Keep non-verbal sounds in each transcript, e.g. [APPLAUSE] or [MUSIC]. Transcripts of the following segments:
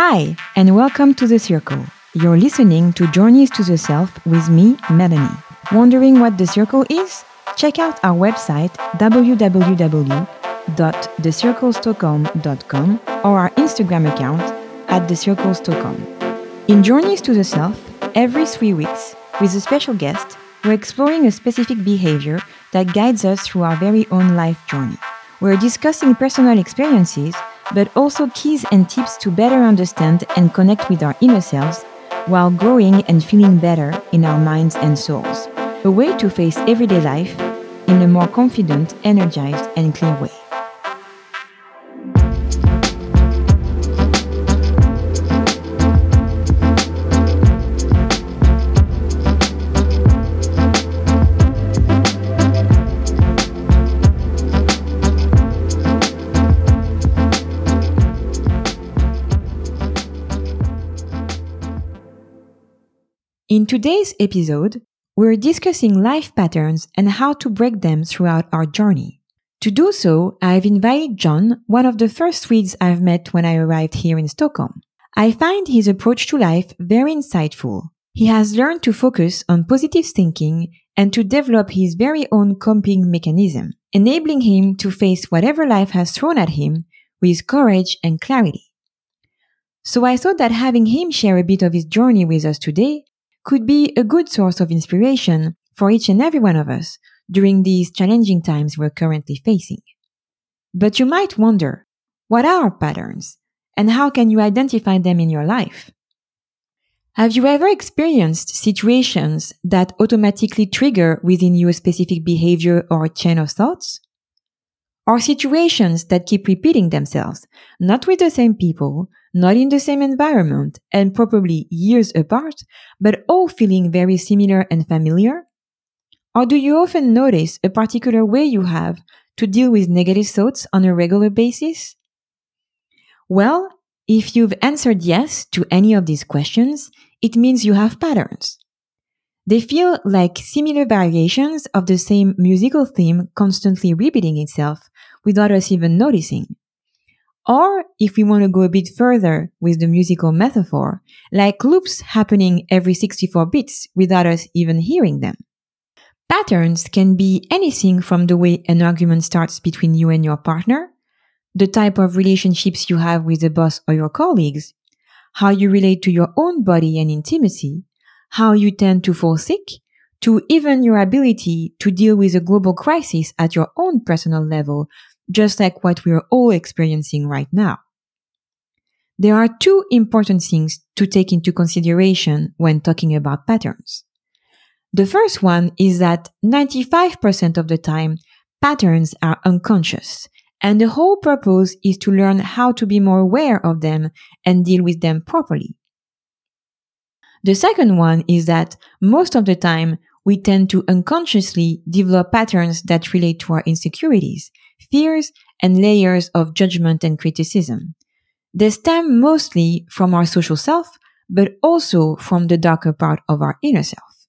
Hi, and welcome to The Circle. You're listening to Journeys to the Self with me, Melanie. Wondering what The Circle is? Check out our website www.thecirclestockholm.com or our Instagram account at The Circle Stockholm. In Journeys to the Self, every three weeks, with a special guest, we're exploring a specific behavior that guides us through our very own life journey. We're discussing personal experiences but also keys and tips to better understand and connect with our inner selves while growing and feeling better in our minds and souls. A way to face everyday life in a more confident, energized, and clear way. In today's episode, we're discussing life patterns and how to break them throughout our journey. To do so, I've invited John, one of the first Swedes I've met when I arrived here in Stockholm. I find his approach to life very insightful. He has learned to focus on positive thinking and to develop his very own coping mechanism, enabling him to face whatever life has thrown at him with courage and clarity. So I thought that having him share a bit of his journey with us today could be a good source of inspiration for each and every one of us during these challenging times we're currently facing. But you might wonder, what are patterns and how can you identify them in your life? Have you ever experienced situations that automatically trigger within you a specific behavior or chain of thoughts? Or situations that keep repeating themselves, not with the same people, not in the same environment and probably years apart, but all feeling very similar and familiar? Or do you often notice a particular way you have to deal with negative thoughts on a regular basis? Well, if you've answered yes to any of these questions, it means you have patterns. They feel like similar variations of the same musical theme constantly repeating itself without us even noticing. Or if we want to go a bit further with the musical metaphor, like loops happening every 64 bits without us even hearing them. Patterns can be anything from the way an argument starts between you and your partner, the type of relationships you have with the boss or your colleagues, how you relate to your own body and intimacy, how you tend to fall sick, to even your ability to deal with a global crisis at your own personal level just like what we're all experiencing right now. There are two important things to take into consideration when talking about patterns. The first one is that 95% of the time, patterns are unconscious, and the whole purpose is to learn how to be more aware of them and deal with them properly. The second one is that most of the time, we tend to unconsciously develop patterns that relate to our insecurities, fears, and layers of judgment and criticism. They stem mostly from our social self, but also from the darker part of our inner self.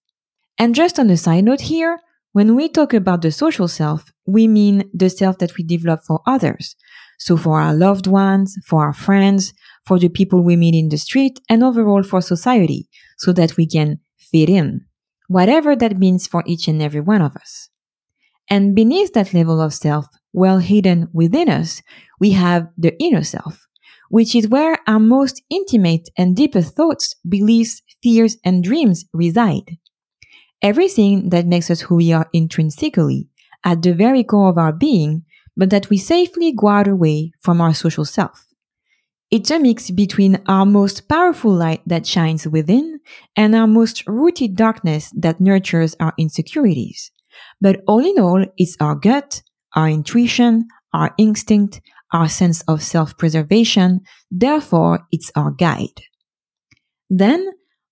And just on a side note here, when we talk about the social self, we mean the self that we develop for others. So for our loved ones, for our friends, for the people we meet in the street, and overall for society, so that we can fit in, whatever that means for each and every one of us. And beneath that level of self, well hidden within us, we have the inner self, which is where our most intimate and deepest thoughts, beliefs, fears, and dreams reside. Everything that makes us who we are intrinsically, at the very core of our being, but that we safely guard away from our social self. It's a mix between our most powerful light that shines within and our most rooted darkness that nurtures our insecurities. But all in all, it's our gut, our intuition, our instinct, our sense of self-preservation. Therefore, it's our guide. Then,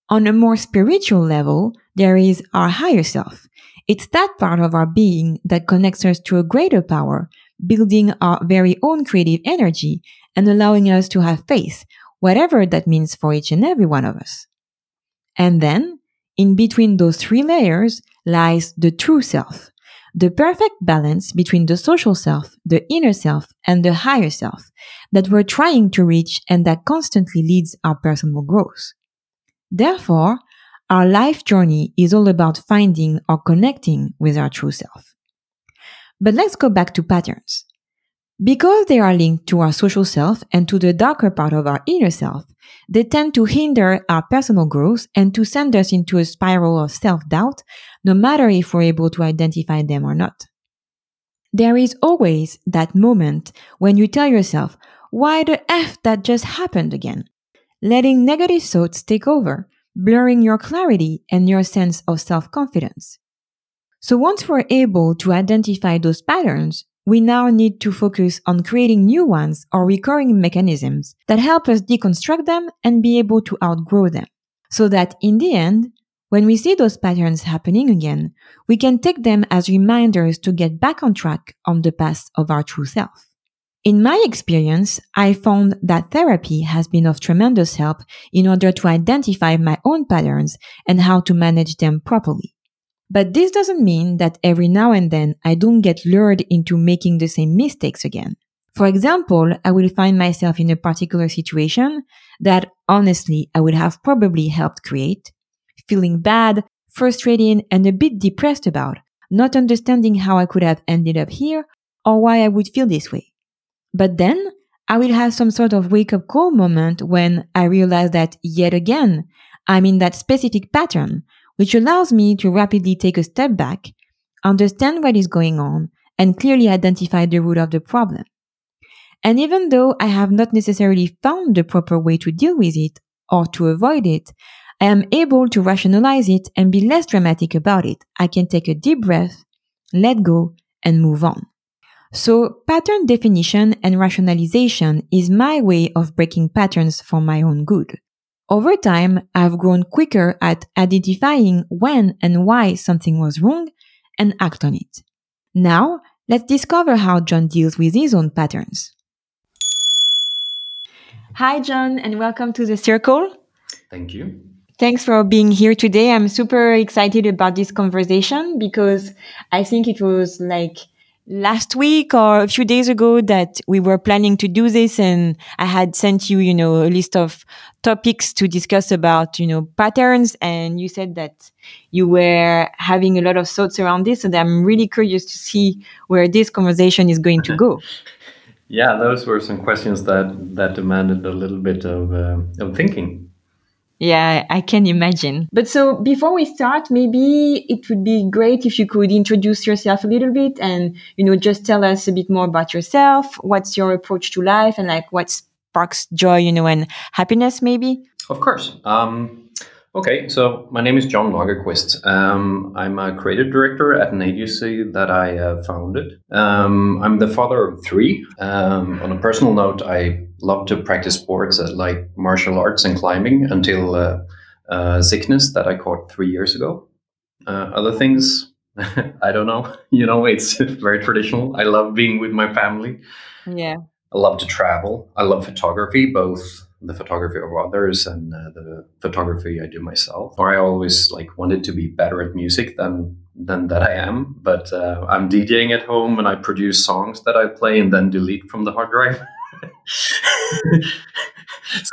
on a more spiritual level, there is our higher self. It's that part of our being that connects us to a greater power, building our very own creative energy and allowing us to have faith, whatever that means for each and every one of us. And then, in between those three layers lies the true self, the perfect balance between the social self, the inner self, and the higher self that we're trying to reach and that constantly leads our personal growth. Therefore, our life journey is all about finding or connecting with our true self. But let's go back to patterns. Because they are linked to our social self and to the darker part of our inner self, they tend to hinder our personal growth and to send us into a spiral of self-doubt, no matter if we're able to identify them or not. There is always that moment when you tell yourself, why the F that just happened again? Letting negative thoughts take over, blurring your clarity and your sense of self-confidence. So once we're able to identify those patterns, we now need to focus on creating new ones or recurring mechanisms that help us deconstruct them and be able to outgrow them. So that in the end, when we see those patterns happening again, we can take them as reminders to get back on track on the path of our true self. In my experience, I found that therapy has been of tremendous help in order to identify my own patterns and how to manage them properly. But this doesn't mean that every now and then I don't get lured into making the same mistakes again. For example, I will find myself in a particular situation that honestly I would have probably helped create, feeling bad, frustrated, and a bit depressed about, not understanding how I could have ended up here or why I would feel this way. But then I will have some sort of wake up call moment when I realize that yet again, I'm in that specific pattern which allows me to rapidly take a step back, understand what is going on, and clearly identify the root of the problem. And even though I have not necessarily found the proper way to deal with it or to avoid it, I am able to rationalize it and be less dramatic about it. I can take a deep breath, let go, and move on. So pattern definition and rationalization is my way of breaking patterns for my own good. Over time, I've grown quicker at identifying when and why something was wrong and act on it. Now, let's discover how John deals with his own patterns. Hi, John, and welcome to the circle. Thank you. Thanks for being here today. I'm super excited about this conversation because I think it was like last week or a few days ago that we were planning to do this and I had sent you, you know, a list of topics to discuss about, you know, patterns. And you said that you were having a lot of thoughts around this. And I'm really curious to see where this conversation is going to go. [LAUGHS] yeah, those were some questions that, that demanded a little bit of, uh, of thinking. Yeah, I can imagine. But so before we start, maybe it would be great if you could introduce yourself a little bit and, you know, just tell us a bit more about yourself. What's your approach to life and like what sparks joy, you know, and happiness maybe? Of course. Um, Okay, so my name is John Lagerquist. Um, I'm a creative director at an agency that I uh, founded. Um, I'm the father of three. Um, on a personal note, I love to practice sports uh, like martial arts and climbing until uh, uh sickness that I caught three years ago. Uh, other things, [LAUGHS] I don't know. [LAUGHS] You know, it's [LAUGHS] very traditional. I love being with my family. Yeah. I love to travel. I love photography, both the photography of others and uh, the photography I do myself. Or I always like wanted to be better at music than than that I am. But uh, I'm DJing at home and I produce songs that I play and then delete from the hard drive. [LAUGHS] so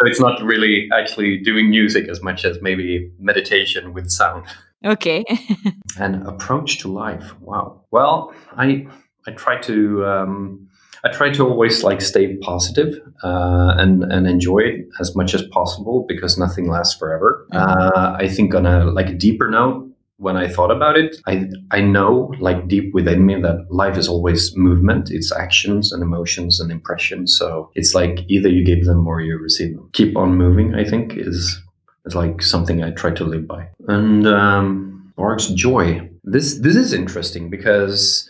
it's not really actually doing music as much as maybe meditation with sound. Okay. [LAUGHS] An approach to life. Wow. Well, I I try to. Um, I try to always like stay positive, uh, and and enjoy it as much as possible because nothing lasts forever. Mm-hmm. Uh, I think on a like deeper note, when I thought about it, I I know like deep within me that life is always movement. It's actions and emotions and impressions. So it's like either you give them or you receive them. Keep on moving. I think is is like something I try to live by. And um, Sparks joy. This this is interesting because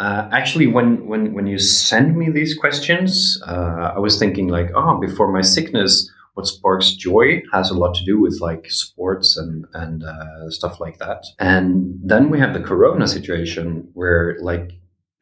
uh, actually, when, when, when you send me these questions, uh, I was thinking like, oh, before my sickness, what sparks joy has a lot to do with like sports and and uh, stuff like that. And then we have the Corona situation where like,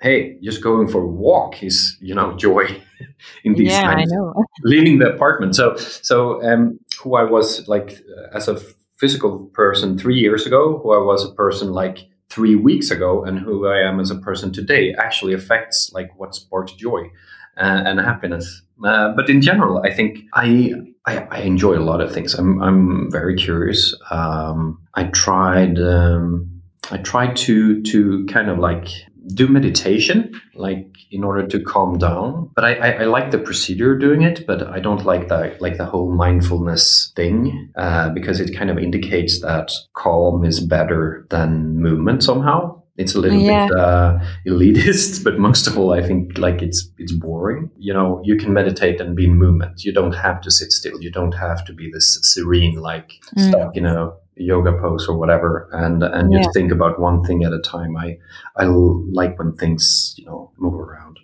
hey, just going for a walk is you know joy [LAUGHS] in these yeah, times. I know. [LAUGHS] Leaving the apartment. So so um, who I was like as a physical person three years ago, who I was a person like three weeks ago and who I am as a person today actually affects like what sparks joy uh, and happiness. Uh, but in general, I think I, I, I enjoy a lot of things. I'm I'm very curious. Um, I tried um, I tried to to kind of like do meditation, like in order to calm down. But I, I, I, like the procedure doing it, but I don't like the like the whole mindfulness thing uh, because it kind of indicates that calm is better than movement somehow. It's a little yeah. bit uh, elitist, [LAUGHS] but most of all, I think like it's it's boring. You know, you can meditate and be in movement. You don't have to sit still. You don't have to be this serene, like mm. stuck, you know, yoga pose or whatever and and yeah. just think about one thing at a time i i like when things you know move around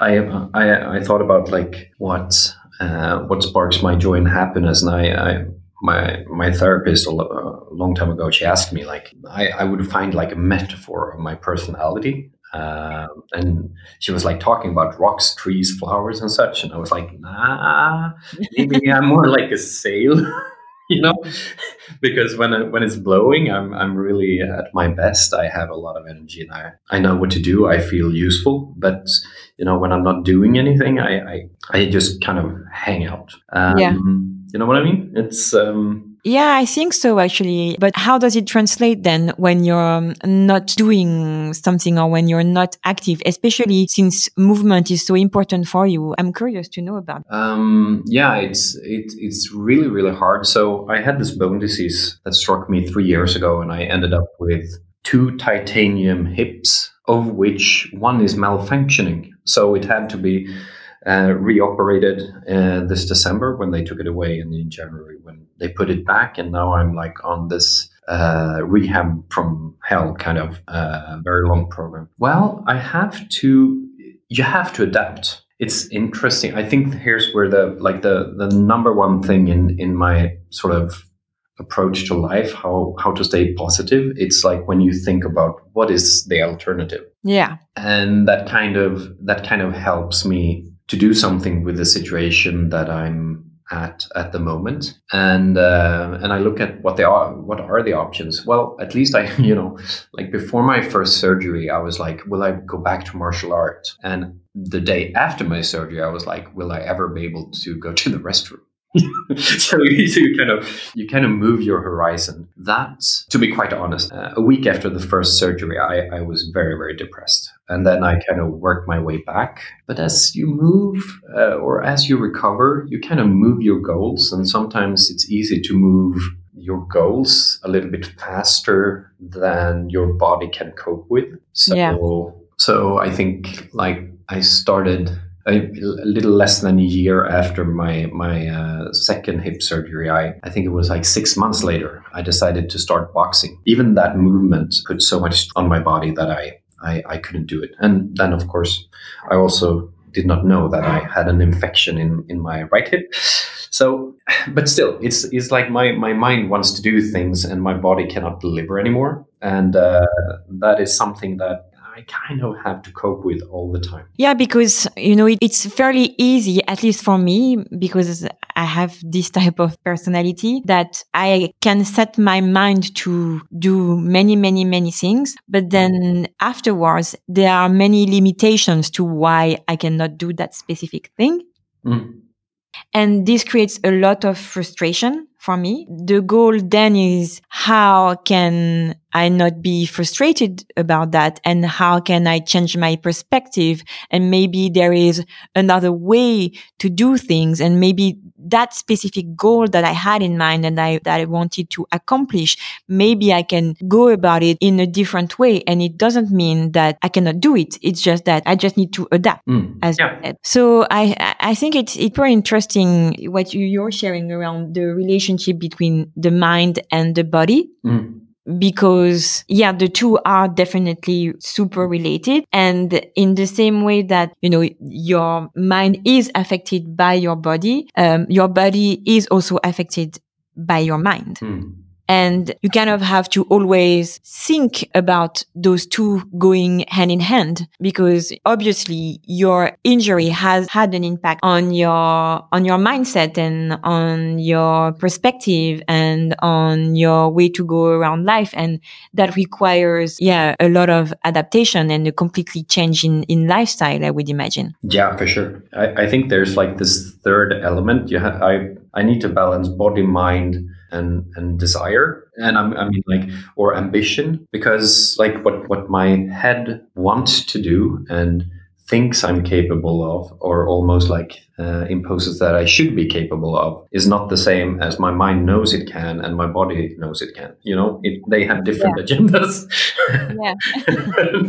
i i i thought about like what uh, what sparks my joy and happiness and i i my my therapist a, long time ago she asked me like I, I would find like a metaphor of my personality uh, and she was like talking about rocks, trees, flowers, and such. And I was like, nah, maybe I'm more like a sail. [LAUGHS] [LAUGHS] you know? Because when I, when it's blowing i'm i'm really at my best. I have a lot of energy and i i know what to do. I feel useful but you know when i'm not doing anything i i, I just kind of hang out. Um, yeah you know what i mean? It's um yeah, I think so actually. But how does it translate then when you're um, not doing something or when you're not active, especially since movement is so important for you? I'm curious to know about. Um, yeah, it's it, it's really really hard. So I had this bone disease that struck me three years ago, and I ended up with two titanium hips, of which one is malfunctioning. So it had to be uh, reoperated uh, this December when they took it away, and in January when they put it back. And now I'm like on this uh, rehab from hell kind of uh, very long program. Well, I have to. You have to adapt. It's interesting. I think here's where the like the the number one thing in in my sort of approach to life how how to stay positive it's like when you think about what is the alternative yeah and that kind of that kind of helps me to do something with the situation that I'm at at the moment. And uh, and I look at what they are what are the options? Well at least I [LAUGHS] you know like before my first surgery I was like will I go back to martial art? And the day after my surgery I was like will I ever be able to go to the [LAUGHS] restroom? [LAUGHS] So you kind of you kind of move your horizon. That, to be quite honest, uh, a week after the first surgery, I, I was very very depressed, and then I kind of worked my way back. But as you move uh, or as you recover, you kind of move your goals, and sometimes it's easy to move your goals a little bit faster than your body can cope with. So, yeah. so I think like I started a, a, little less than a year after my my uh, second hip surgery, I I think it was like six months later, I decided to start boxing. Even that movement put so much on my body that I I, I couldn't do it. And then of course, I also did not know that I had an infection in in my right hip. So, but still, it's it's like my my mind wants to do things and my body cannot deliver anymore, and uh, that is something that I kind of have to cope with all the time. Yeah, because, you know, it, it's fairly easy, at least for me, because I have this type of personality that I can set my mind to do many, many, many things. But then afterwards, there are many limitations to why I cannot do that specific thing. Mm. And this creates a lot of frustration for me. The goal then is how can I not be frustrated about that? And how can I change my perspective? And maybe there is another way to do things. And maybe that specific goal that I had in mind and I, that I wanted to accomplish, maybe I can go about it in a different way. And it doesn't mean that I cannot do it. It's just that I just need to adapt mm. as yeah. So I, I think it's, it's very interesting what you, you're sharing around the relationship between the mind and the body. Mm because yeah, the two are definitely super related. And in the same way that, you know, your mind is affected by your body, um, your body is also affected by your mind. Mm. And you kind of have to always think about those two going hand in hand because obviously your injury has had an impact on your, on your mindset and on your perspective and on your way to go around life. And that requires, yeah, a lot of adaptation and a completely change in, in lifestyle, I would imagine. Yeah, for sure. I, I think there's like this third element. You ha- I, I need to balance body, mind, and and desire and I'm, i mean like or ambition because like what what my head wants to do and thinks I'm capable of, or almost like uh, imposes that I should be capable of, is not the same as my mind knows it can and my body knows it can. You know, it, they have different yeah. agendas. yeah,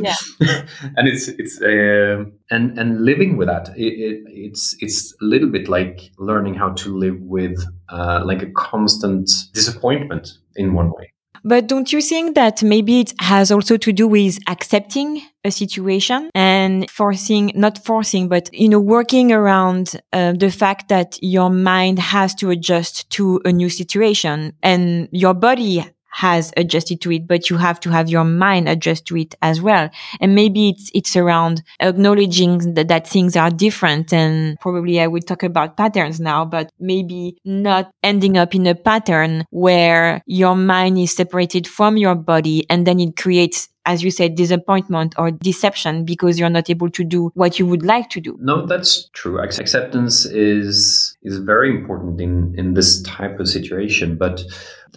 [LAUGHS] yeah. and it's it's uh, and and living with that, it, it, it's it's a little bit like learning how to live with uh, like a constant disappointment in one way. But don't you think that maybe it has also to do with accepting a situation and forcing, not forcing, but, you know, working around uh, the fact that your mind has to adjust to a new situation and your body has adjusted to it, but you have to have your mind adjust to it as well. And maybe it's, it's around acknowledging that, that things are different. And probably I would talk about patterns now, but maybe not ending up in a pattern where your mind is separated from your body and then it creates as you said, disappointment or deception because you're not able to do what you would like to do. No, that's true. Acceptance is is very important in in this type of situation, but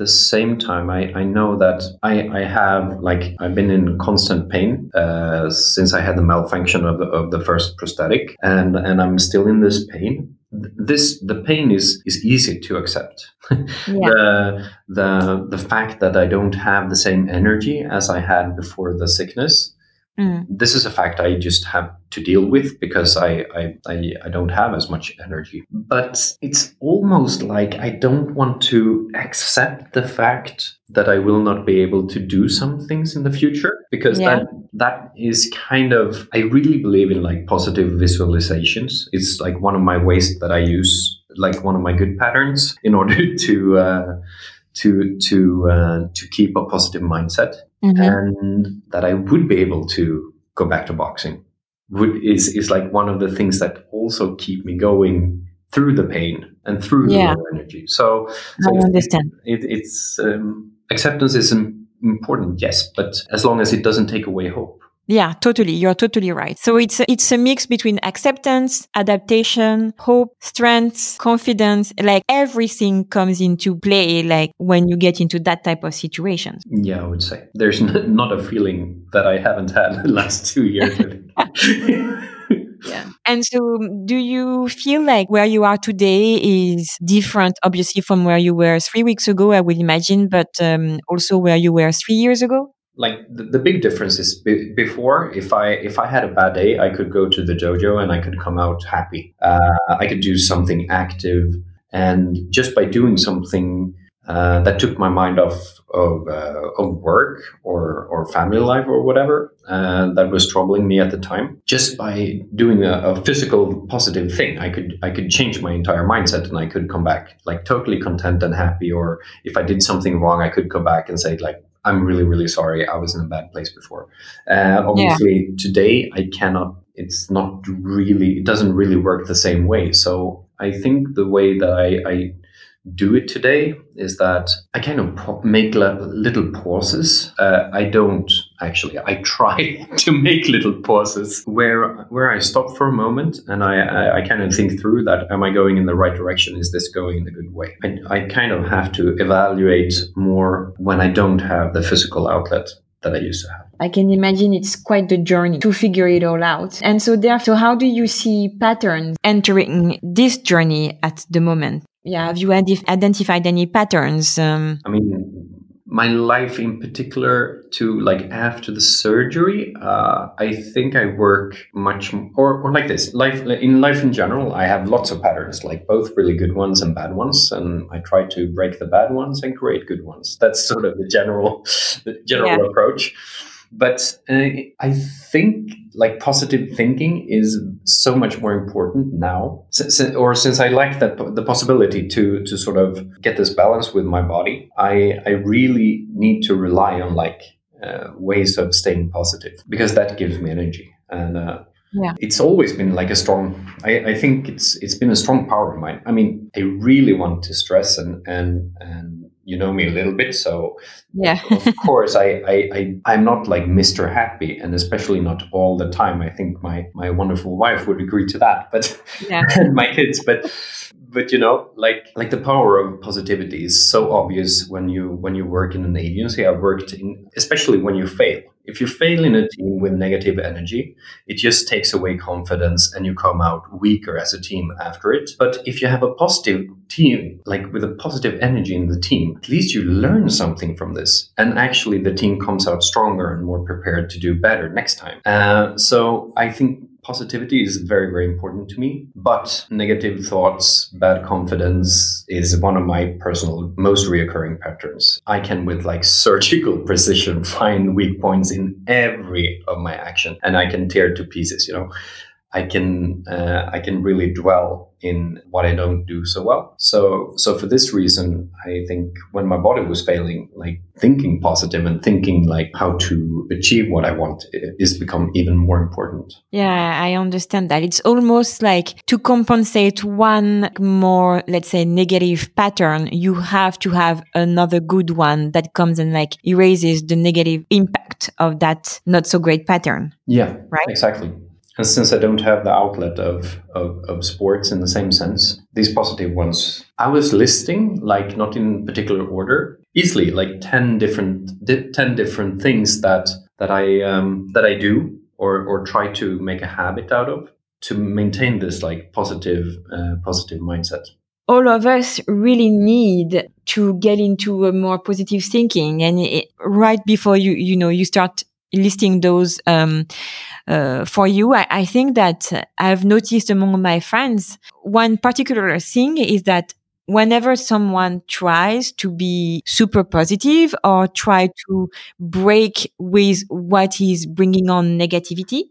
the same time, I, I know that I, I have like I've been in constant pain uh, since I had the malfunction of the, of the first prosthetic, and and I'm still in this pain this the pain is is easy to accept [LAUGHS] yeah. the the the fact that i don't have the same energy as i had before the sickness Mm. This is a fact I just have to deal with because I, I, I, I, don't have as much energy. But it's almost like I don't want to accept the fact that I will not be able to do some things in the future because yeah. that that is kind of I really believe in like positive visualizations. It's like one of my ways that I use like one of my good patterns in order [LAUGHS] to uh, to to uh, to keep a positive mindset mm-hmm. and that I would be able to go back to boxing would is is like one of the things that also keep me going through the pain and through yeah. the energy. So, so I understand. It, it's um, acceptance is important, yes, but as long as it doesn't take away hope. Yeah, totally. You're totally right. So it's a, it's a mix between acceptance, adaptation, hope, strength, confidence. Like everything comes into play. Like when you get into that type of situation. Yeah, I would say there's not a feeling that I haven't had the last two years. [LAUGHS] yeah. And so do you feel like where you are today is different, obviously, from where you were three weeks ago, I would imagine, but um, also where you were three years ago? Like the, the big difference is b- before if i if i had a bad day i could go to the dojo and i could come out happy uh, i could do something active and just by doing something uh, that took my mind off of, uh, of work or, or family life or whatever uh, that was troubling me at the time. Just by doing a, a, physical positive thing, I could I could change my entire mindset and I could come back like totally content and happy. Or if I did something wrong, I could go back and say like, I'm really, really sorry. I was in a bad place before. Uh, obviously, yeah. today I cannot. It's not really. It doesn't really work the same way. So I think the way that I, I do it today is that I kind of make little pauses. Uh, I don't actually. I try [LAUGHS] to make little pauses where where I stop for a moment and I, I, I, kind of think through that. Am I going in the right direction? Is this going in the good way? I, I kind of have to evaluate more when I don't have the physical outlet that I used to have. I can imagine it's quite the journey to figure it all out. And so therefore, how do you see patterns entering this journey at the moment? Yeah have you identified any patterns um, i mean my life in particular to like after the surgery uh, i think i work much or, or like this life in life in general i have lots of patterns like both really good ones and bad ones and i try to break the bad ones and create good ones. That's sort of the general [LAUGHS] the general yeah. approach but uh, I think like positive thinking is so much more important now, or since I like that the possibility to to sort of get this balance with my body. I I really need to rely on like uh, ways of staying positive because that gives me energy and. Uh, yeah. It's always been like a strong. I, I think it's it's been a strong power of mine. I mean, I really want to stress and and and you know me a little bit, so yeah. of [LAUGHS] course I, I I I'm not like Mr. Happy, and especially not all the time. I think my my wonderful wife would agree to that, but yeah. [LAUGHS] and my kids, but but you know like like the power of positivity is so obvious when you when you work in an agency i've worked in especially when you fail if you fail in a team with negative energy it just takes away confidence and you come out weaker as a team after it. But if you have a positive team like with a positive energy in the team at least you learn something from this. And actually the team comes out stronger and more prepared to do better next time. Uh, so i think positivity is very, very important to me. But negative thoughts, bad confidence is one of my personal most reoccurring patterns. I can, with like surgical [LAUGHS] precision, find weak points in every of my action and I can tear to pieces, you know. I can uh, I can really dwell in what I don't do so well. So so for this reason, I think when my body was failing, like thinking positive and thinking like how to achieve what I want is become even more important. Yeah, I understand that. It's almost like to compensate one more, let's say, negative pattern, you have to have another good one that comes and like erases the negative impact of that not so great pattern. Yeah, right. Exactly. And since I don't have the outlet of, of, of, sports in the same sense, these positive ones, I was listing, like not in particular order, easily like 10 different, 10 different things that, that I, um, that I do or, or try to make a habit out of to maintain this like positive, uh, positive mindset. All of us really need to get into a more positive thinking and it, right before you you know you start listing those um, uh, for you. I, I, think that I've noticed among my friends one particular thing is that whenever someone tries to be super positive or try to break with what is bringing on negativity,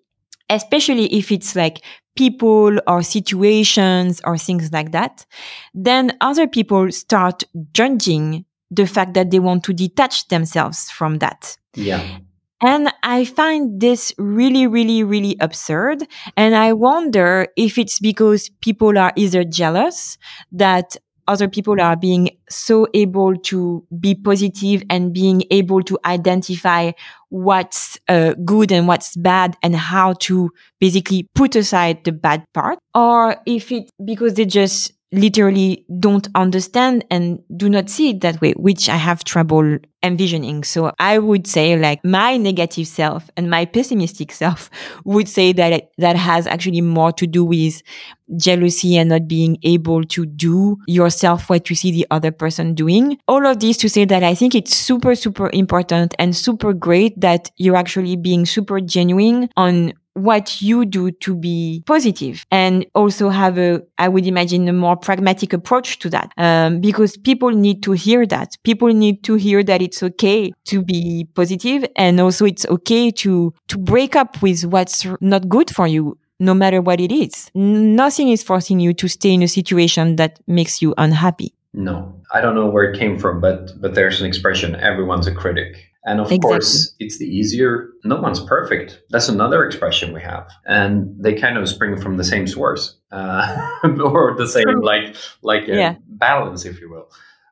especially if it's like people or situations or things like that, then other people start judging the fact that they want to detach themselves from that. Yeah. And I find this really, really, really absurd. And I wonder if it's because people are either jealous that other people are being so able to be positive and being able to identify what's uh, good and what's bad and how to basically put aside the bad part or if it because they just literally don't understand and do not see it that way, which I have trouble envisioning. So I would say like my negative self and my pessimistic self [LAUGHS] would say that it, that has actually more to do with jealousy and not being able to do yourself what you see the other person doing. All of this to say that I think it's super, super important and super great that you're actually being super genuine on what you do to be positive and also have a, I would imagine a more pragmatic approach to that. Um, because people need to hear that. People need to hear that it's okay to be positive and also it's okay to, to break up with what's not good for you no matter what it is. Nothing is forcing you to stay in a situation that makes you unhappy. No, I don't know where it came from, but but there's an expression: everyone's a critic. And of exactly. course, it's the easier. No one's perfect. That's another expression we have, and they kind of spring from the same source, uh, [LAUGHS] or the same like like yeah. balance, if you will.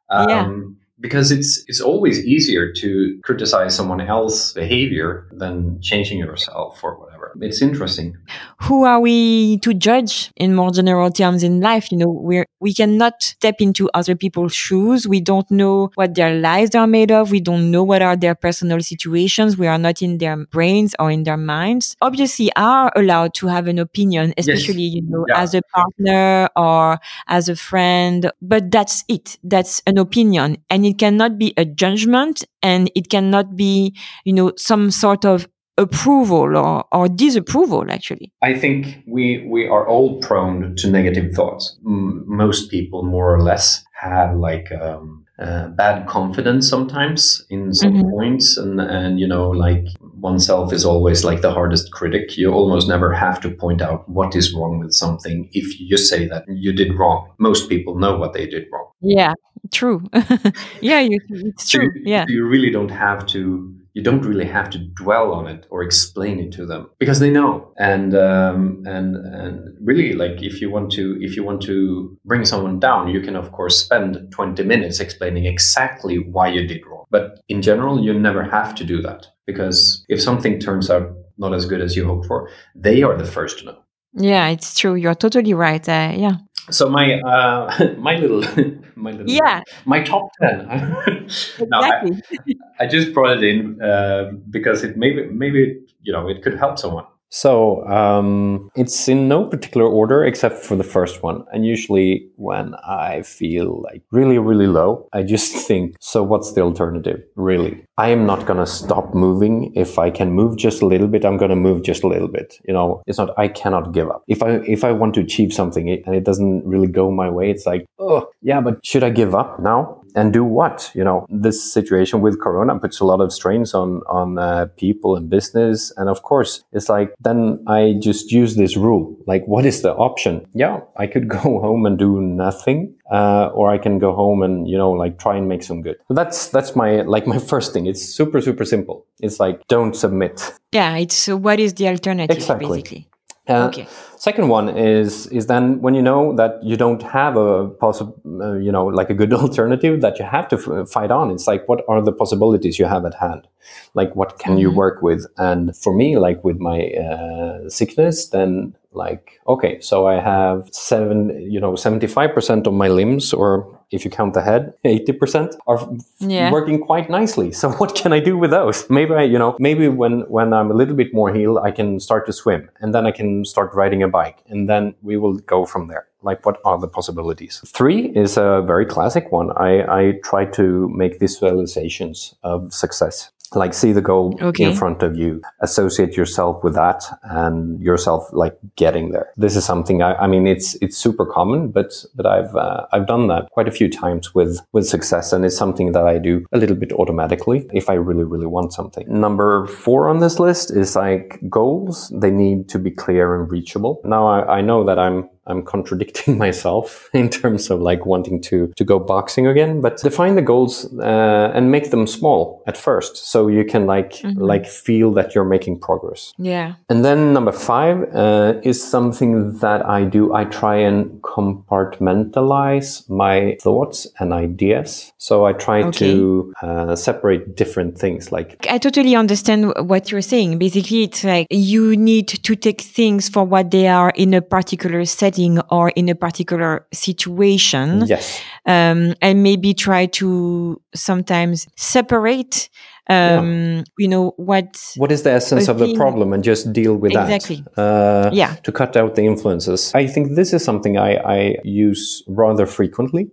Um, yeah because it's it's always easier to criticize someone else's behavior than changing yourself or whatever. It's interesting. Who are we to judge in more general terms in life? You know, we're we cannot step into other people's shoes. We don't know what their lives are made of. We don't know what are their personal situations. We are not in their brains or in their minds. Obviously, are allowed to have an opinion, especially yes. you know yeah. as a partner or as a friend. But that's it. That's an opinion, and it cannot be a judgment and it cannot be, you know, some sort of approval or, or disapproval actually i think we we are all prone to negative thoughts M- most people more or less have like um, uh, bad confidence sometimes in some mm-hmm. points and and you know like oneself is always like the hardest critic. You almost never have to point out what is wrong with something if you just say that you did wrong. Most people know what they did wrong. Yeah, true. [LAUGHS] yeah, you, it's So true. you, yeah. you really don't have to. You don't really have to dwell on it or explain it to them because they know. And um, and and really, like if you want to, if you want to bring someone down, you can of course spend twenty minutes explaining exactly why you did wrong. But in general, you never have to do that because if something turns out not as good as you hoped for, they are the first to know. Yeah, it's true. You're totally right. Uh, yeah. So my uh, [LAUGHS] my little [LAUGHS] my little Yeah, my top ten. [LAUGHS] no, I, exactly. I just brought it in uh, because it maybe maybe you know it could help someone. So um, it's in no particular order except for the first one. And usually when I feel like really really low, I just [LAUGHS] think, so what's the alternative? Really, I am not gonna stop moving. If I can move just a little bit, I'm gonna move just a little bit. You know, it's not. I cannot give up. If I if I want to achieve something and it doesn't really go my way, it's like, oh yeah, but should I give up now? And do what? You know, this situation with Corona puts a lot of strains on on uh, people and business, and of course, it's like then I just use this rule. Like, what is the option? Yeah, I could [LAUGHS] go home and do nothing, uh, or I can go home and you know, like try and make some good. So that's that's my like my [LAUGHS] first thing. It's super super simple. It's like don't submit. Yeah, it's uh, what is the alternative, Exactly. basically. Uh, Okay. Second one is is then when you know that you don't have a possible, uh, you know, like a good [LAUGHS] alternative that you have to f- fight on. It's like what are the possibilities you have at hand? Like what can you work with? And for me, like with my uh, sickness, then like okay, so I have seven, you know, seventy five percent of my limbs, or if you count the head, eighty percent are Yeah. working quite nicely. [LAUGHS] So what can I do with those? Maybe I, you know, maybe when when I'm a little bit more healed, I can start to swim, and then I can start riding a bike, and then we will go from there. Like, what are the possibilities? Three is a very classic one. I, I try to make visualizations of success. Like, see the goal Okay. in front of you, associate yourself with that, and yourself like getting there. This is something I, I mean, it's it's super common, but but I've uh, I've done that quite a few times with with success, and it's something that I do a little bit automatically if I really really want something. Number four on this list is like goals. They need to be clear and reachable. Now I, I know that I'm I'm contradicting [LAUGHS] myself in terms of like wanting to to go boxing again, but define the goals uh, and make them small at first, so you can like like feel that you're making progress. Yeah. And then number five uh, is something that I do. I try and compartmentalize my thoughts and ideas. So I try to uh, separate different things. Like I totally understand what you're saying. Basically, it's like you need to take things for what they are in a particular setting or in a particular situation. yes, um, and maybe try to sometimes separate um, you know what what is the essence of the problem, and just deal with Exactly. that. Uh, Yeah. To cut out the influences. I think this is something I, I use rather frequently.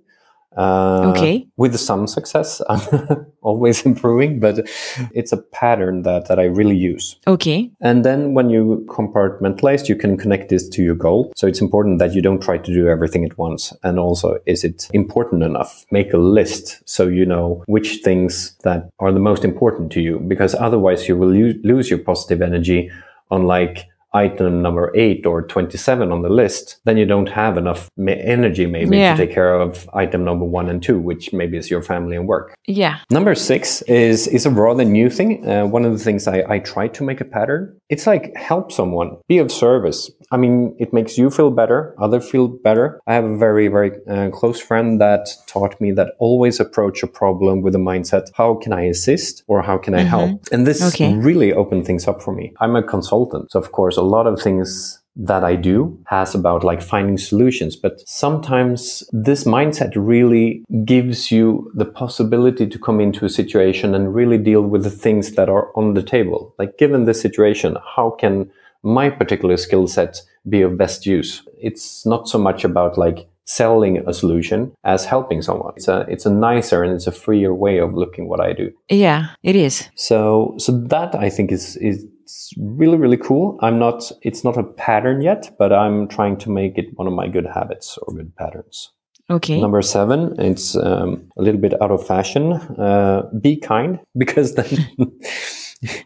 Uh, Okay. With some success, [LAUGHS] I'm always improving, but it's a pattern that, that I really use. okay And then when you compartmentalize, you can connect this to your goal. So it's important that you don't try to do everything at once. And also, is it important enough? Make a list so you know which things that are the most important to you, because otherwise you will lo- lose your positive energy on like item number eight or 27 on the list. Then you don't have enough ma- energy maybe Yeah. to take care of item number one and two, which maybe is your family and work. yeah Number six is is a rather new thing. Uh, one of the things I, I try to make a pattern. It's like help someone, be of service. I mean, it makes you feel better, other feel better. I have a very very uh, close friend that taught me that always approach a problem with a mindset: how can I assist or how can I help? And this Okay. really opened things up for me. I'm a consultant, so of course, lot of things that I do has about like finding solutions. But sometimes this mindset really gives you the possibility to come into a situation and really deal with the things that are on the table. Like given this situation, how can my particular skill set be of best use? It's not so much about like selling a solution as helping someone. It's a it's a nicer and it's a freer way of looking what I do. yeah it is So so that I think is is really really cool. I'm not it's not a pattern yet, but I'm trying to make it one of my good habits or good patterns. okay Number seven, it's um, a little bit out of fashion. Uh, be kind [LAUGHS] because then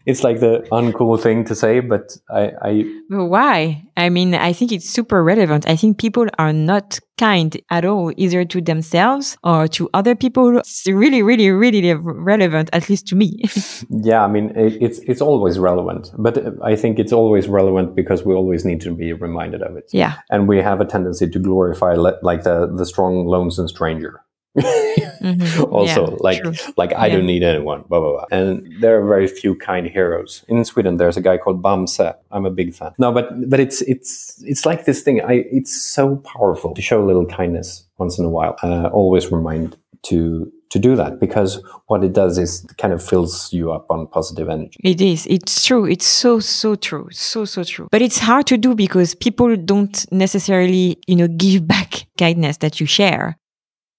it's like the uncool thing to say, but I, I. Why? I mean, I think it's super relevant. I think people are not kind at all, either to themselves or to other people. It's really, really, really relevant, at least to me. [LAUGHS] yeah, I mean, it, it's it's always relevant, but uh, I think it's always relevant because we always need to be reminded of it. Yeah, and we have a tendency to glorify like the the strong, lonesome stranger [LAUGHS] mm-hmm. also yeah, like true. like i yeah. don't need anyone blah blah blah and there are very few kind heroes in sweden there's a guy called bamse i'm a big fan no but but it's it's it's like this thing i it's so powerful to show a little kindness once in a while uh, always remind to to do that because what it does is kind of fills you up on positive energy. It is. It's true. It's so, so true. So, so true. But it's hard to do because people don't necessarily, you know, give back kindness that you share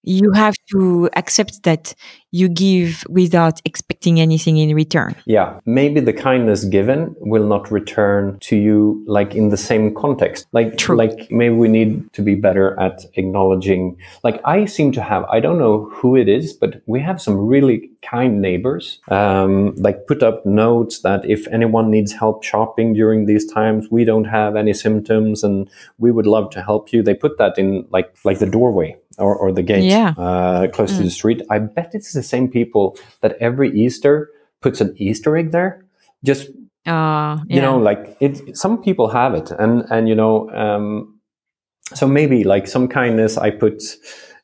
you have to accept that you give without expecting anything in return. Yeah, maybe the kindness given will not return to you like in the same context. Like True. like maybe we need to be better at acknowledging like I seem to have I don't know who it is, but we have some really kind neighbors. Um, like put up notes that if anyone needs help shopping during these times, we don't have any symptoms and we would love to help you. They put that in like like the doorway or, or the gate yeah. uh, close mm. to the street. I bet it's the same people that every Easter puts an Easter egg there. Just uh, yeah. you know, like it. Some people have it, and and you know, um, so maybe like some kindness I put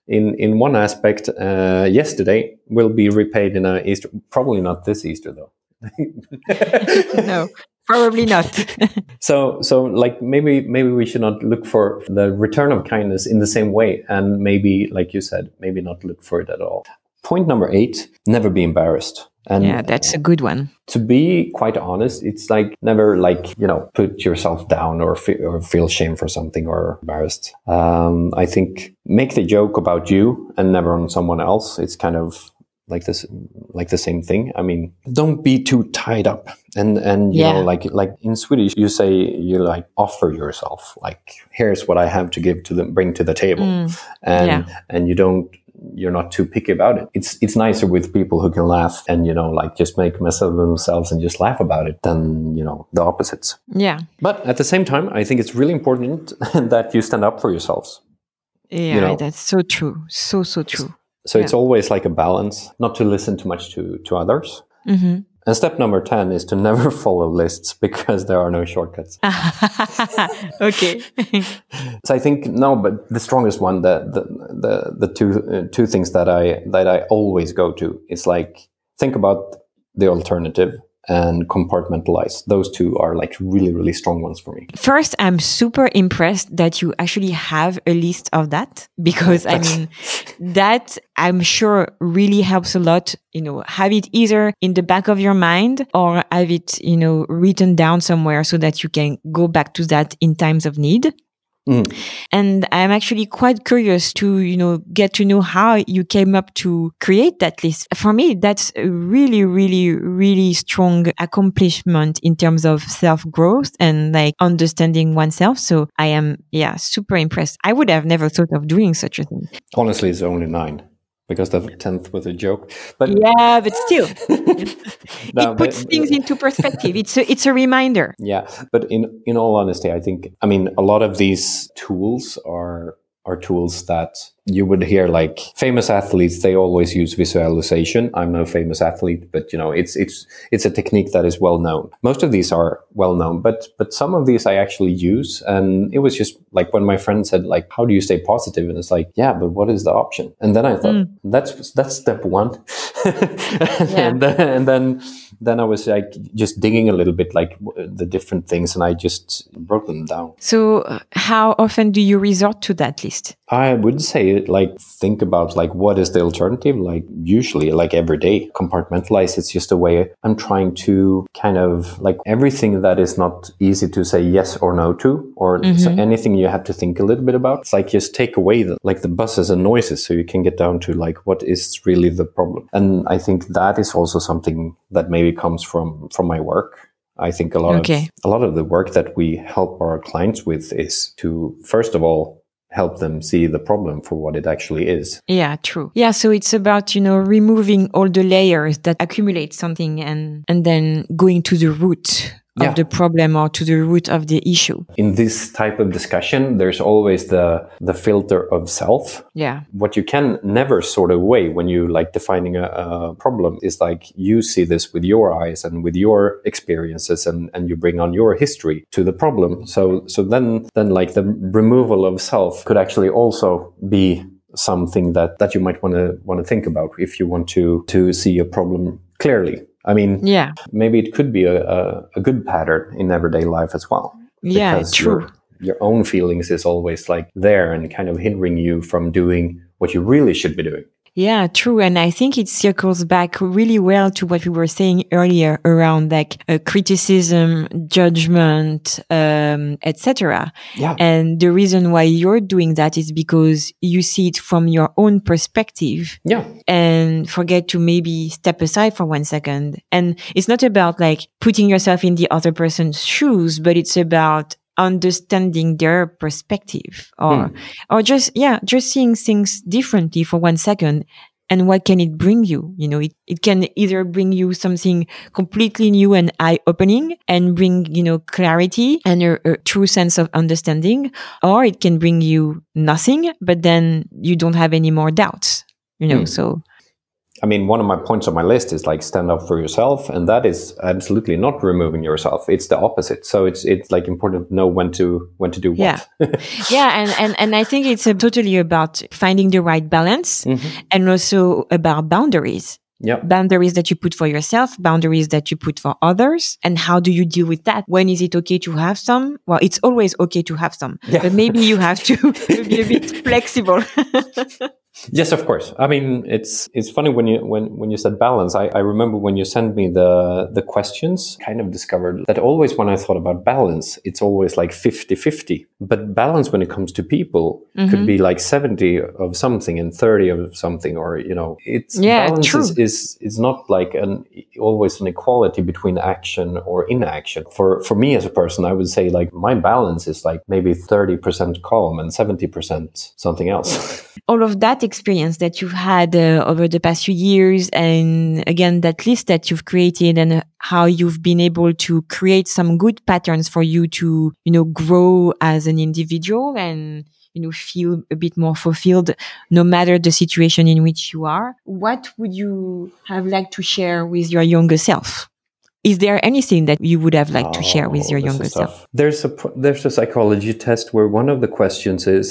in in one aspect uh, yesterday will be repaid in a Easter. Probably not this Easter though. [LAUGHS] no, probably not. [LAUGHS] So so like maybe maybe we should not look for the return of kindness in the same way and maybe like you said maybe not look for it at all. Point number eight never be embarrassed. And yeah that's a good one. to be quite honest it's like never like you know put yourself down or, fe- or feel shame for something or embarrassed. Um, i think make the joke about you and never on someone else. It's kind of like this like the same thing. I mean don't be too tied up. And and you yeah. know like like in swedish you say you like offer yourself like here's what i have to give to them bring to the table. Mm. and yeah. and you don't you're not too picky about it. It's it's nicer with people who can laugh and you know like just make mess of themselves and just laugh about it than you know the opposites. Yeah. But at the same time i think it's really important [LAUGHS] that you stand up for yourselves. Yeah you know? that's so true. So so true so yeah. it's always like a balance, not to listen too much to, to others. Mm-hmm. And step number 10 is to never [LAUGHS] follow lists because there are no shortcuts. [LAUGHS] okay. [LAUGHS] so I think, no, but the strongest one, the, the, the, the two, uh, two things that I, that I always go to is like, think about the alternative and compartmentalize. Those two are like really, really strong ones for me. First, I'm super impressed that you actually have a list of that because I mean, that I'm sure really helps a lot. You know, have it either in the back of your mind or have it, you know, written down somewhere so that you can go back to that in times of need. Mm. And I'm actually quite curious to, you know, get to know how you came up to create that list. For me, that's a really, really, really strong accomplishment in terms of self growth and like understanding oneself. So I am, yeah, super impressed. I would have never thought of doing such a thing. Honestly, it's only nine because the tenth was a joke. But yeah, but still, [LAUGHS] [LAUGHS] no, it puts but, things into perspective. It's a, it's a reminder. Yeah, but in in all honesty, I think I mean a lot of these tools are are tools that you would hear like famous athletes they always use visualization. I'm no famous athlete but you know it's it's it's a technique that is well known. Most of these are well known but but some of these i actually use and it was just like when my friend said like how do you stay positive? And it's like yeah but what is the option? And then i thought mm. that's that's step one. [LAUGHS] Yeah. and, then, and then then i was like just digging a little bit like the different things and i just broke them down. So uh, how often do you resort to that list? I would say like think about like what is the alternative? Like usually like every day compartmentalize. It's just a way i'm trying to kind of like everything that is not easy to say yes or no to or mm-hmm. so anything you have to think a little bit about. It's like just take away the like the buses and noises so you can get down to like what is really the problem. And i think that is also something that maybe comes from from my work I think a lot okay. of a lot of the work that we help our clients with is to first of all help them see the problem for what it actually is. Yeah, true. Yeah, so it's about, you know, removing all the layers that accumulate something and and then going to the root Yeah. of the problem or to the root of the issue. In this type of discussion, there's always the the filter of self. Yeah. What you can never sort of away when you like defining a, a problem is like you see this with your eyes and with your experiences and, and you bring on your history to the problem. So so then then like the removal of self could actually also be something that, that you might want to want to think about if you want to to see a problem clearly. I mean, Yeah. maybe it could be a, a, a good pattern in everyday life as well. Yeah, true. Your, your own feelings is always like there and kind of hindering you from doing what you really should be doing. Yeah, true. And I think it circles back really well to what we were saying earlier around like uh, criticism, judgment, um, etc. Yeah. And the reason why you're doing that is because you see it from your own perspective Yeah. and forget to maybe step aside for one second. And it's not about like putting yourself in the other person's shoes, but it's about understanding their perspective or, or just, yeah, just seeing things differently for one second. And what can it bring you? You know, it, it can either bring you something completely new and eye opening and bring, you know, clarity and a, a true sense of understanding, or it can bring you nothing, but then you don't have any more doubts, you know, Hmm. so. I mean, one of my points on my list is like stand up for yourself, and that is absolutely not removing yourself. It's the opposite. So it's it's like important to know when to when to do what. Yeah. [LAUGHS] yeah and, and and i think it's uh, totally about finding the right balance Mhm. and also about boundaries Yeah. boundaries that you put for yourself boundaries that you put for others and how do you deal with that when is it okay to have some well it's always okay to have some Yeah. but maybe you have to be a bit [LAUGHS] flexible [LAUGHS] Yes, of course. I mean, it's it's funny when you when when you said balance. I, I remember when you sent me the the questions. Kind of discovered that always when I thought about balance, it's always like 50-50. But balance when it comes to people could mm-hmm. be like seventy of something and thirty of something, or you know, it's Yeah, balance true. is, is is not like an always an equality between action or inaction. For for me as a person, I would say like my balance is like maybe thirty percent calm and seventy percent something else. all of that experience that you've had uh, over the past few years and again that list that you've created and uh, how you've been able to create some good patterns for you to you know grow as an individual and you know feel a bit more fulfilled no matter the situation in which you are what would you have liked to share with your younger self is there anything that you would have liked to share with Oh, your younger self. There's a there's a psychology test where one of the questions is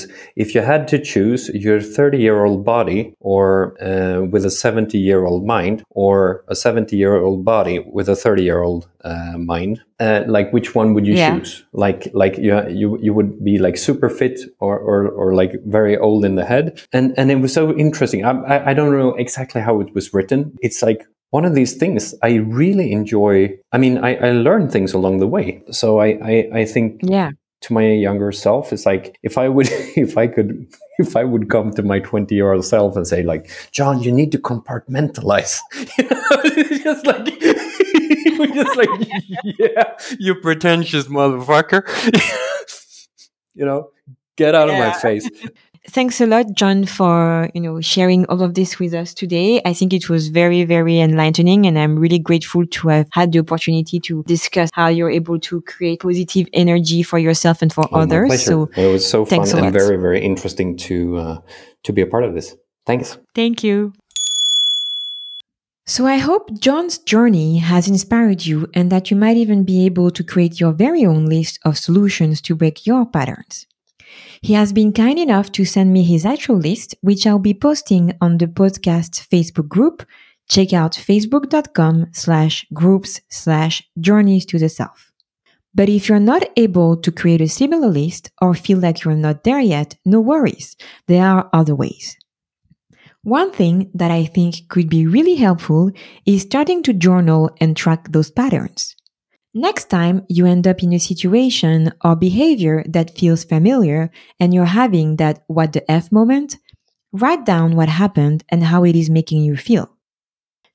if you had to choose your 30 year old body or uh, with a 70 year old mind or a 70 year old body with a 30 year old uh, mind, uh, like which one would you Yeah. choose? Like like you you you would be like super fit or, or or like very old in the head, and and it was so interesting. I I, I don't know exactly how it was written. It's like one of these things I really enjoy. I mean, I, I learn things along the way. So I, I, I think yeah to my younger self, it's like if I would, [LAUGHS] if I could, if I would come to my 20 year old self and say like, John, you need to compartmentalize. [LAUGHS] Just like, [LAUGHS] just like, yeah, you pretentious motherfucker. you know, get out of my face. Thanks a lot, John, for you know sharing all of this with us today. I think it was very, very enlightening, and I'm really grateful to have had the opportunity to discuss how you're able to create positive energy for yourself and for Oh, others. So, it was so fun and very, very interesting to uh, to be a part of this. Thanks. thank you. So, I hope John's journey has inspired you, and that you might even be able to create your very own list of solutions to break your patterns. He has been kind enough to send me his actual list, which I'll be posting on the podcast Facebook group. Check out facebook.com slash groups slash journeys to the self. But if you're not able to create a similar list or feel like you're not there yet, no worries. There are other ways. One thing that I think could be really helpful is starting to journal and track those patterns. Next time you end up in a situation or behavior that feels familiar and you're having that what the F moment, write down what happened and how it is making you feel.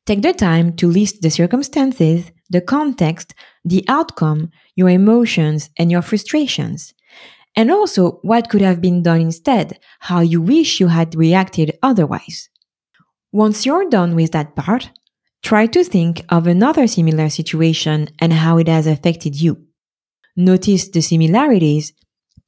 Take the time to list the circumstances, the context, the outcome, your emotions, and your frustrations. And also what could have been done instead, how you wish you had reacted otherwise. Once you're done with that part, try to think of another similar situation and how it has affected you. Notice the similarities,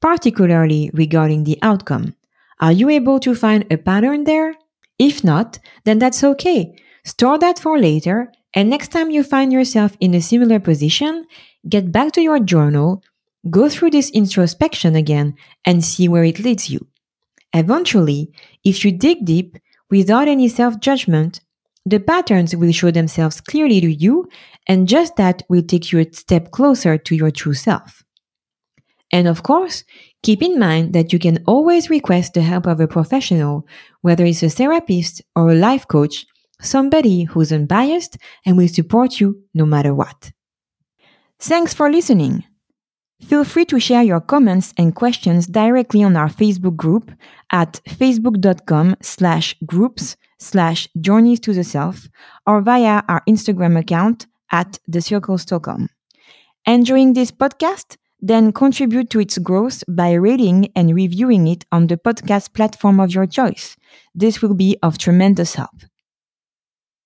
particularly regarding the outcome. Are you able to find a pattern there? If not, then that's okay. Store that for later, and next time you find yourself in a similar position, get back to your journal, go through this introspection again, and see where it leads you. Eventually, if you dig deep, without any self judgment, the patterns will show themselves clearly to you, and just that will take you a step closer to your true self. And of course, keep in mind that you can always request the help of a professional, whether it's a therapist or a life coach, somebody who's unbiased and will support you no matter what. Thanks for listening. Feel free to share your comments and questions directly on our Facebook group at facebook.com slash groups slash journeys to the self or via our Instagram account at the circle Stockholm. Enjoying this podcast? Then contribute to its growth by rating and reviewing it on the podcast platform of your choice. This will be of tremendous help.